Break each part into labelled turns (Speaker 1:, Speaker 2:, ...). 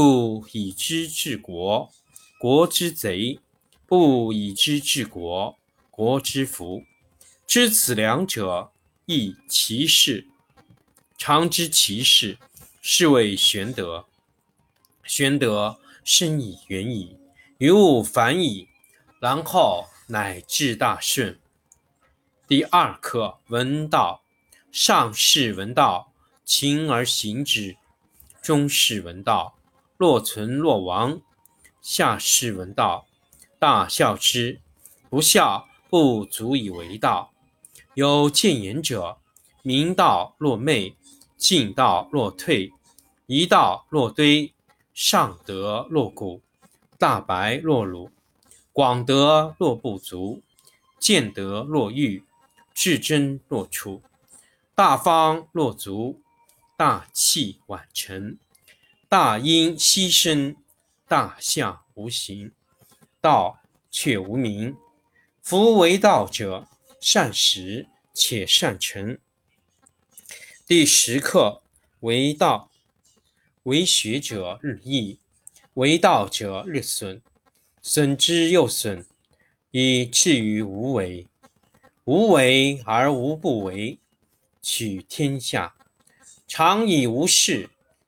Speaker 1: 故以知治国，国之贼；不以知治国，国之福。知此两者，亦其事。常知其事，是谓玄德。玄德深以远矣，于物反矣，然后乃至大顺。第二课闻道，上士闻道，勤而行之；中士闻道。若存若亡，下士闻道，大笑之。不孝，不足以为道。有见言者，明道若昧，进道若退，一道若堆，上德若谷，大白若鲁，广德若不足，见德若愚，至真若出，大方若足，大器晚成。大音希声，大象无形，道却无名。夫为道者，善始且善成。第十课为道，为学者日益，为道者日损，损之又损，以至于无为。无为而无不为，取天下常以无事。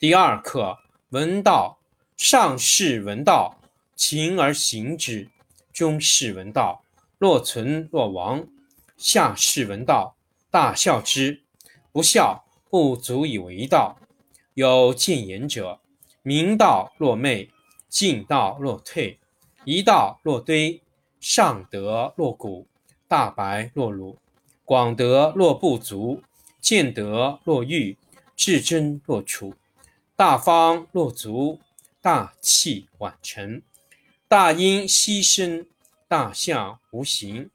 Speaker 1: 第二课闻道，上士闻道，勤而行之；中士闻道，若存若亡；下士闻道，大笑之。不孝，不足以为道。有见言者：明道若昧，进道若退，一道若堆，上德若谷，大白若鲁，广德若不足，见德若愚，至真若处。大方若足，大器晚成。大音希声，大象无形，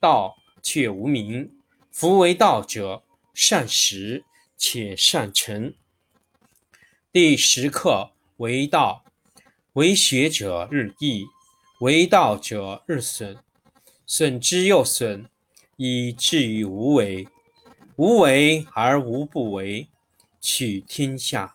Speaker 1: 道却无名。夫为道者，善始且善成。第十课为道，为学者日益，为道者日损，损之又损，以至于无为。无为而无不为，取天下。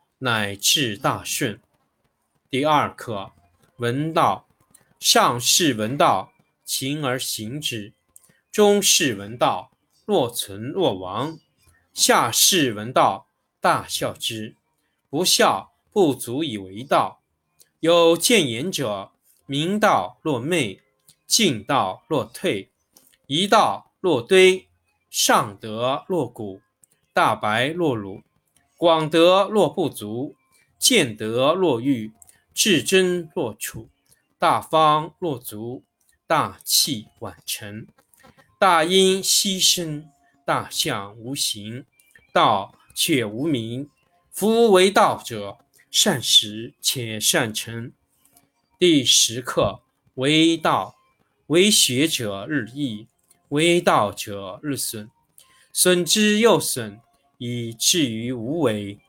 Speaker 1: 乃至大顺。第二课，闻道。上士闻道，勤而行之；中士闻道，若存若亡；下士闻道，大笑之。不孝，不足以为道。有见言者，明道若昧，进道若退，一道若堆，上德若谷，大白若鲁，广德若不足，见德若愚，至真若处，大方若足，大器晚成。大音希声，大象无形，道却无名。夫为道者，善始且善成。第十课为道，为学者日益，为道者日损，损之又损，以至于无为。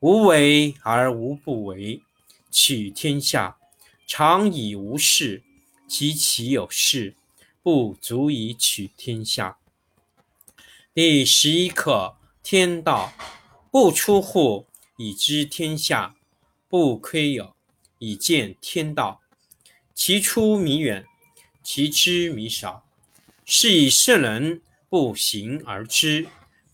Speaker 1: 无为而无不为。取天下常以无事，及其有事，不足以取天下。第十一课天道，不出户。以知天下，不窥有，以见天道。其出弥远，其知弥少。是以圣人不行而知，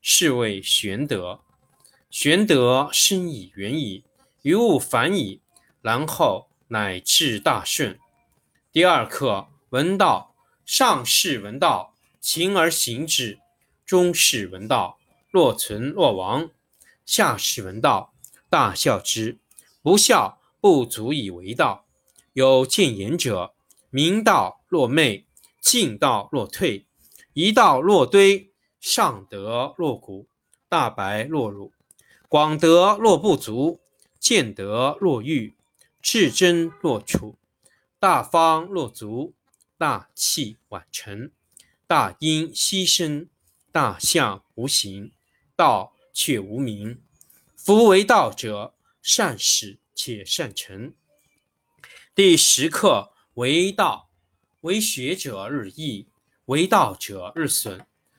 Speaker 1: 是谓玄德。玄德生以，远矣，于物反矣，然后乃至大顺。第二课，闻道。上士闻道，勤而行之；中士闻道，若存若亡；下士闻道，大笑之。不笑，不足以为道。有见言者，明道若昧，进道若退，一道若堆，上德若谷，大白若鲁，广德若不足，见德若愚，至真若处，大方若足，大器晚成。大音希声，大象无形，道却无名。夫为道者，善始且善成。第十课为道，为学者日益，为道者日损，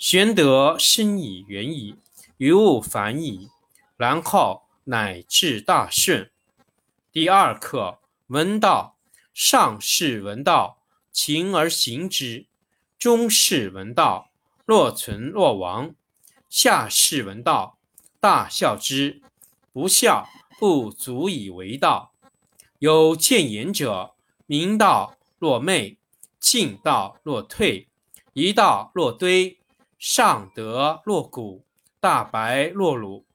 Speaker 1: 玄德深矣，远矣，于物反矣，然后乃至大顺。第二课，闻道。上士闻道，勤而行之；中士闻道，若存若亡；下士闻道，大笑之。不孝。不足以为道。有见言者，明道若昧，进道若退，一道若堆，上德若谷，大白若鲁，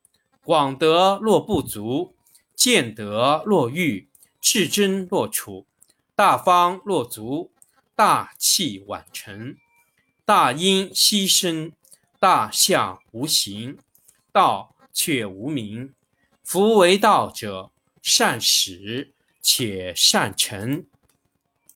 Speaker 1: 广德若不足，见德若愚，至真若楚，大方若足，大器晚成。大音希声，大象无形，道却无名。夫为道者，善始且善成。